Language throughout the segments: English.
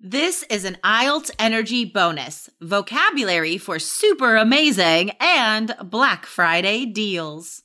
This is an IELTS Energy bonus vocabulary for super amazing and Black Friday deals.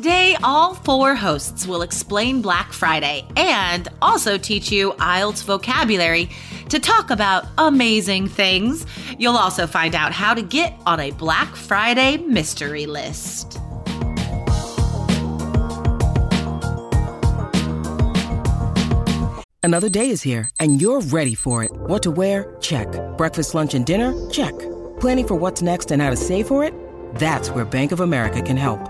Today, all four hosts will explain Black Friday and also teach you IELTS vocabulary to talk about amazing things. You'll also find out how to get on a Black Friday mystery list. Another day is here, and you're ready for it. What to wear? Check. Breakfast, lunch, and dinner? Check. Planning for what's next and how to save for it? That's where Bank of America can help.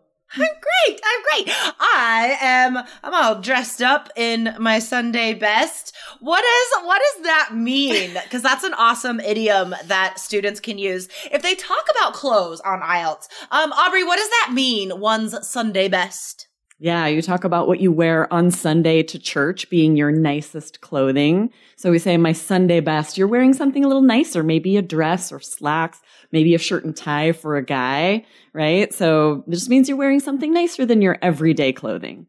I'm great. I'm great. I am. I'm all dressed up in my Sunday best. What is? What does that mean? Because that's an awesome idiom that students can use if they talk about clothes on IELTS. Um, Aubrey, what does that mean? One's Sunday best. Yeah, you talk about what you wear on Sunday to church being your nicest clothing. So we say, my Sunday best. You're wearing something a little nicer, maybe a dress or slacks, maybe a shirt and tie for a guy, right? So it just means you're wearing something nicer than your everyday clothing.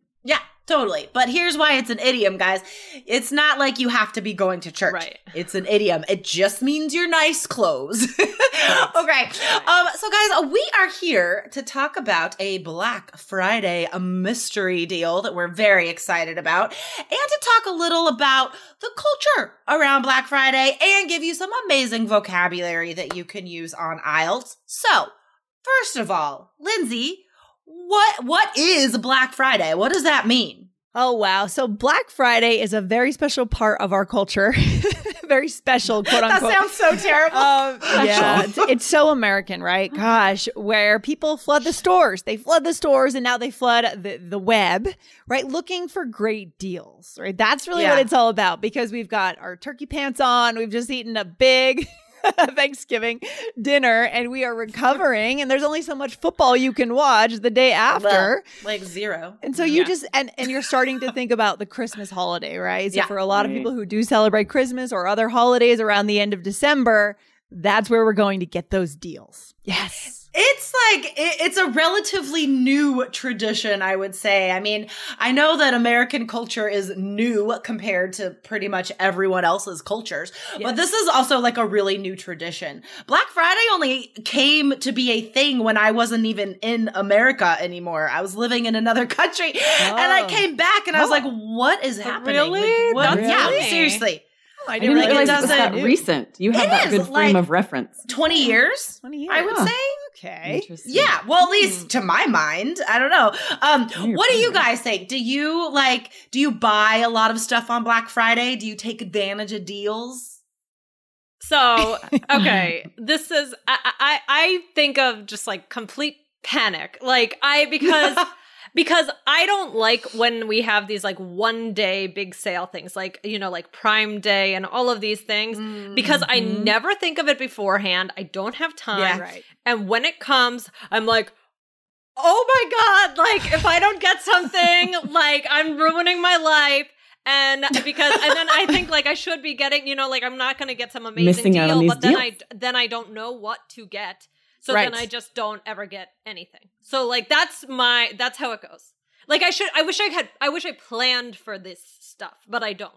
Totally. But here's why it's an idiom, guys. It's not like you have to be going to church. Right. It's an idiom. It just means your nice clothes. okay. Um, so guys, we are here to talk about a Black Friday a mystery deal that we're very excited about and to talk a little about the culture around Black Friday and give you some amazing vocabulary that you can use on IELTS. So, first of all, Lindsay, what what is Black Friday? What does that mean? Oh, wow. So Black Friday is a very special part of our culture. very special, quote unquote. That sounds so terrible. Um, yeah, it's, it's so American, right? Gosh, where people flood the stores. They flood the stores and now they flood the, the web, right? Looking for great deals, right? That's really Yeah. what it's all about because we've got our turkey pants on. We've just eaten a big Thanksgiving dinner and we are recovering and there's only so much football you can watch the day after. Well, like zero. And so you Yeah. just and and you're starting to think about the Christmas holiday, right? So Yeah. for a lot of mm-hmm. people who do celebrate Christmas or other holidays around the end of December, that's where we're going to get those deals. Yes. It's like it, it's a relatively new tradition, I would say. I mean, I know that American culture is new compared to pretty much everyone else's cultures, but this is also like a really new tradition. Black Friday only came to be a thing when I wasn't even in America anymore. I was living in another country, and I Oh. came back, and I was oh. like, "What is happening? Really? Like, what? That's Yeah, seriously." I I didn't like, it realize it was that doesn't- recent. You have It that is, good frame like- of reference. Twenty years, 20 years. I would Huh. say. Okay. Interesting. Yeah, well, at least to my mind, I don't know. Um, what do you guys think? Do you like? Do you buy a lot of stuff on Black Friday? Do you take advantage of deals? So, okay, this is I, I I think of just like complete panic. Like I because because I don't like when we have these like one day big sale things, like you know, like Prime Day and all of these things. Because I Mhm. never think of it beforehand. I don't have time. Yeah. Right. And when it comes, I'm like, oh my God, like if I don't get something, like I'm ruining my life. And because, and then I think like I should be getting, you know, like I'm not going to get some amazing Missing deal, out on these but then deals. I, then I don't know what to get. So Right. then I just don't ever get anything. So like that's my, that's how it goes. Like I should, I wish I had, I wish I planned for this stuff, but I don't.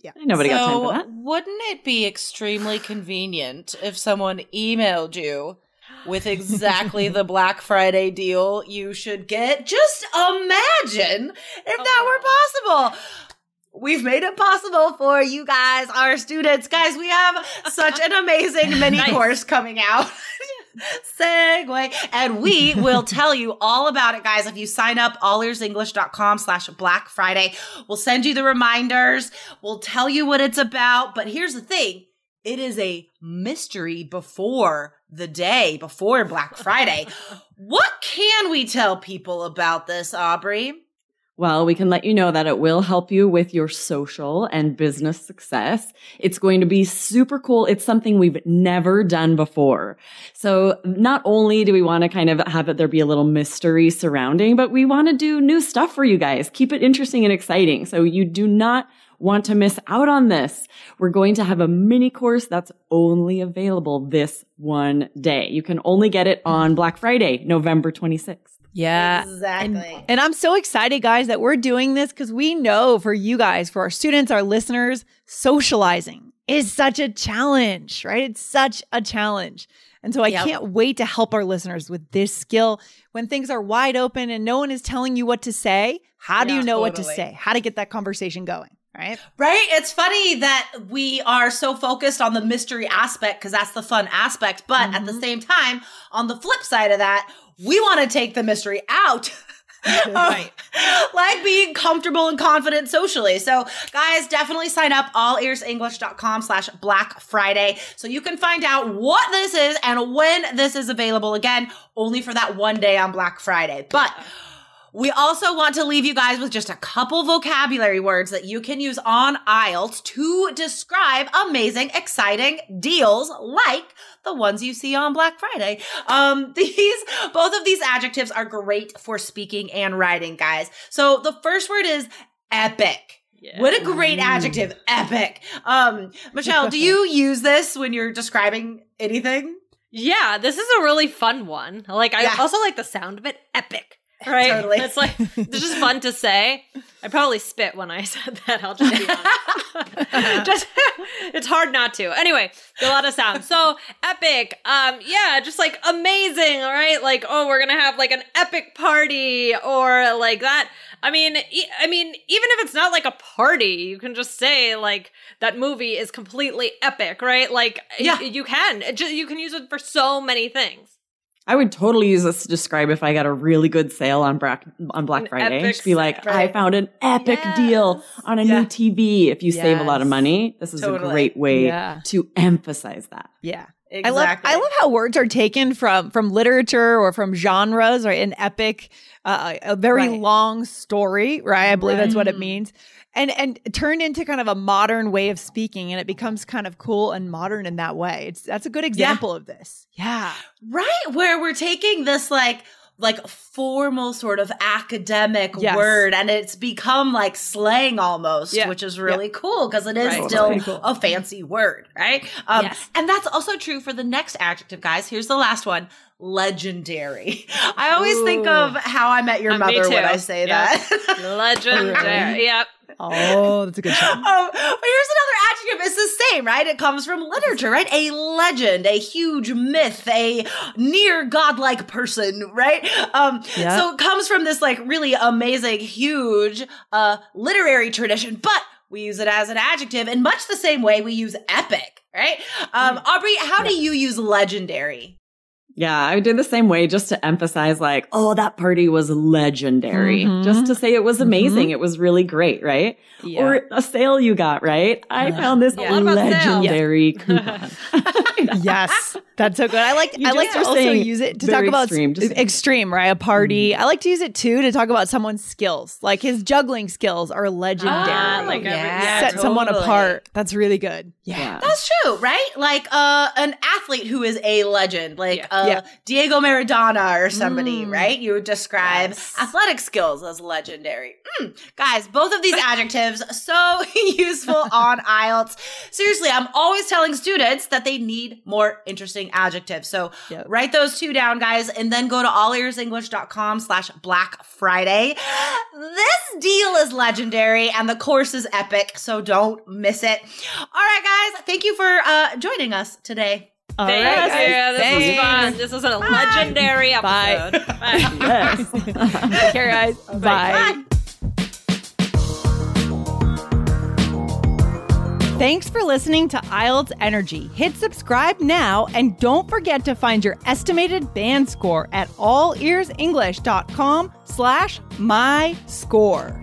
Yeah. Nobody got time for that. wouldn't it be extremely convenient if someone emailed you with exactly the Black Friday deal you should get. Just imagine if oh that were possible. We've made it possible for you guys, our students. Guys, we have such an amazing mini Nice. course coming out. Segue. And we will tell you all about it, guys. If you sign up, allearsenglish.com slash Black Friday, we'll send you the reminders. We'll tell you what it's about. But here's the thing. It is a mystery before the day, before Black Friday. what can we tell people about this, Aubrey? Well, we can let you know that it will help you with your social and business success. It's going to be super cool. It's something we've never done before. So not only do we want to kind of have it there be a little mystery surrounding, but we want to do new stuff for you guys. Keep it interesting and exciting. So you do not want to miss out on this. We're going to have a mini course that's only available this one day. You can only get it on Black Friday, November 26th. Yeah. Exactly. And, and I'm so excited, guys, that we're doing this because we know for you guys, for our students, our listeners, socializing is such a challenge, right? It's such a challenge. And so I Yep. can't wait to help our listeners with this skill. When things are wide open and no one is telling you what to say, how do Yeah, you know what to say? How to get that conversation going, right? Right? It's funny that we are so focused on the mystery aspect because that's the fun aspect. But at the mm-hmm. same time, on the flip side of that, we want to take the mystery out. Right. like being comfortable and confident socially. So guys, definitely sign up all allearsenglish.com slash Black Friday so you can find out what this is and when this is available again, only for that one day on Black Friday. But we also want to leave you guys with just a couple vocabulary words that you can use on IELTS to describe amazing, exciting deals like the ones you see on Black Friday. Um, these, both of these adjectives are great for speaking and writing, guys. So the first word is epic. Yeah. What a great adjective, epic. Um, Michelle, do you use this when you're describing anything? Yeah, this is a really fun one. Like I Yeah. also like the sound of it. Epic. Right? Totally. It's like it's just fun to say. I probably spit when I said that. I'll just be honest. just it's hard not to. Anyway, a lot of sound. So epic. Um, yeah, just like amazing, all right? Like, oh, we're gonna have like an epic party or like that. I mean, e- I mean, even if it's not like a party, you can just say like that movie is completely epic, right? Like, Yeah. y- you can. It ju- you can use it for so many things. I would totally use this to describe if I got a really good sale on Black on Black An Friday. epic Just be like, sale. I found an epic Yes. deal on a Yeah. new TV. If you save a lot of money, this is Totally. a great way Yeah. to emphasize that. Yeah. Exactly. I love I love how words are taken from from literature or from genres or an epic uh, a very Right. long story, right? I believe that's what it means. And and turned into kind of a modern way of speaking and it becomes kind of cool and modern in that way. It's that's a good example of this. Yeah. Right, where we're taking this like like formal sort of academic Yes. word and it's become like slang almost, Yeah. which is really cool because it is Right. still cool. a fancy word, right? Um Yes. and that's also true for the next adjective, guys. Here's the last one. Legendary. I always think of how I met your Uh, me mother when. I say Yeah. that. Legendary. Yep. Oh, that's a good show. Um, but here's another adjective. It's the same, right? It comes from literature, right? A legend, a huge myth, a near godlike person, right? Um, Yeah. so it comes from this like really amazing, huge uh literary tradition, but we use it as an adjective in much the same way we use epic, right? Um, Aubrey, how do you use legendary? Yeah, I did the same way just to emphasize like, oh, that party was legendary. Mhm. Just to say it was amazing. It was really great, right? Yeah. Or a sale you got, right? I found this Yeah. What about legendary coupon. yes, that's so good. I like You I like to also use it to talk about extreme, extreme, just- extreme, right? A party. I like to use it too to talk about someone's skills. Like his juggling skills are legendary. Ah, like every- yeah, set someone apart. That's really good. Yeah. That's true, right? Like uh, an athlete who is a legend, like Yeah. Yeah. Diego Maradona or somebody, Mm. right? You would describe Yes. athletic skills as legendary. Mm. Guys, both of these adjectives so useful on IELTS. Seriously, I'm always telling students that they need more interesting adjectives. So Yep. write those two down, guys, and then go to allearsenglish.com slash Black Friday. This deal is legendary and the course is epic, so don't miss it. All right, guys, thank you for uh, joining us today. All Thank right, you. This Thanks. was fun. This was a legendary episode. Bye. Yes. Take care, guys. Bye. Thanks for listening to IELTS Energy. Hit subscribe now and don't forget to find your estimated band score at allearsenglish.com slash my score.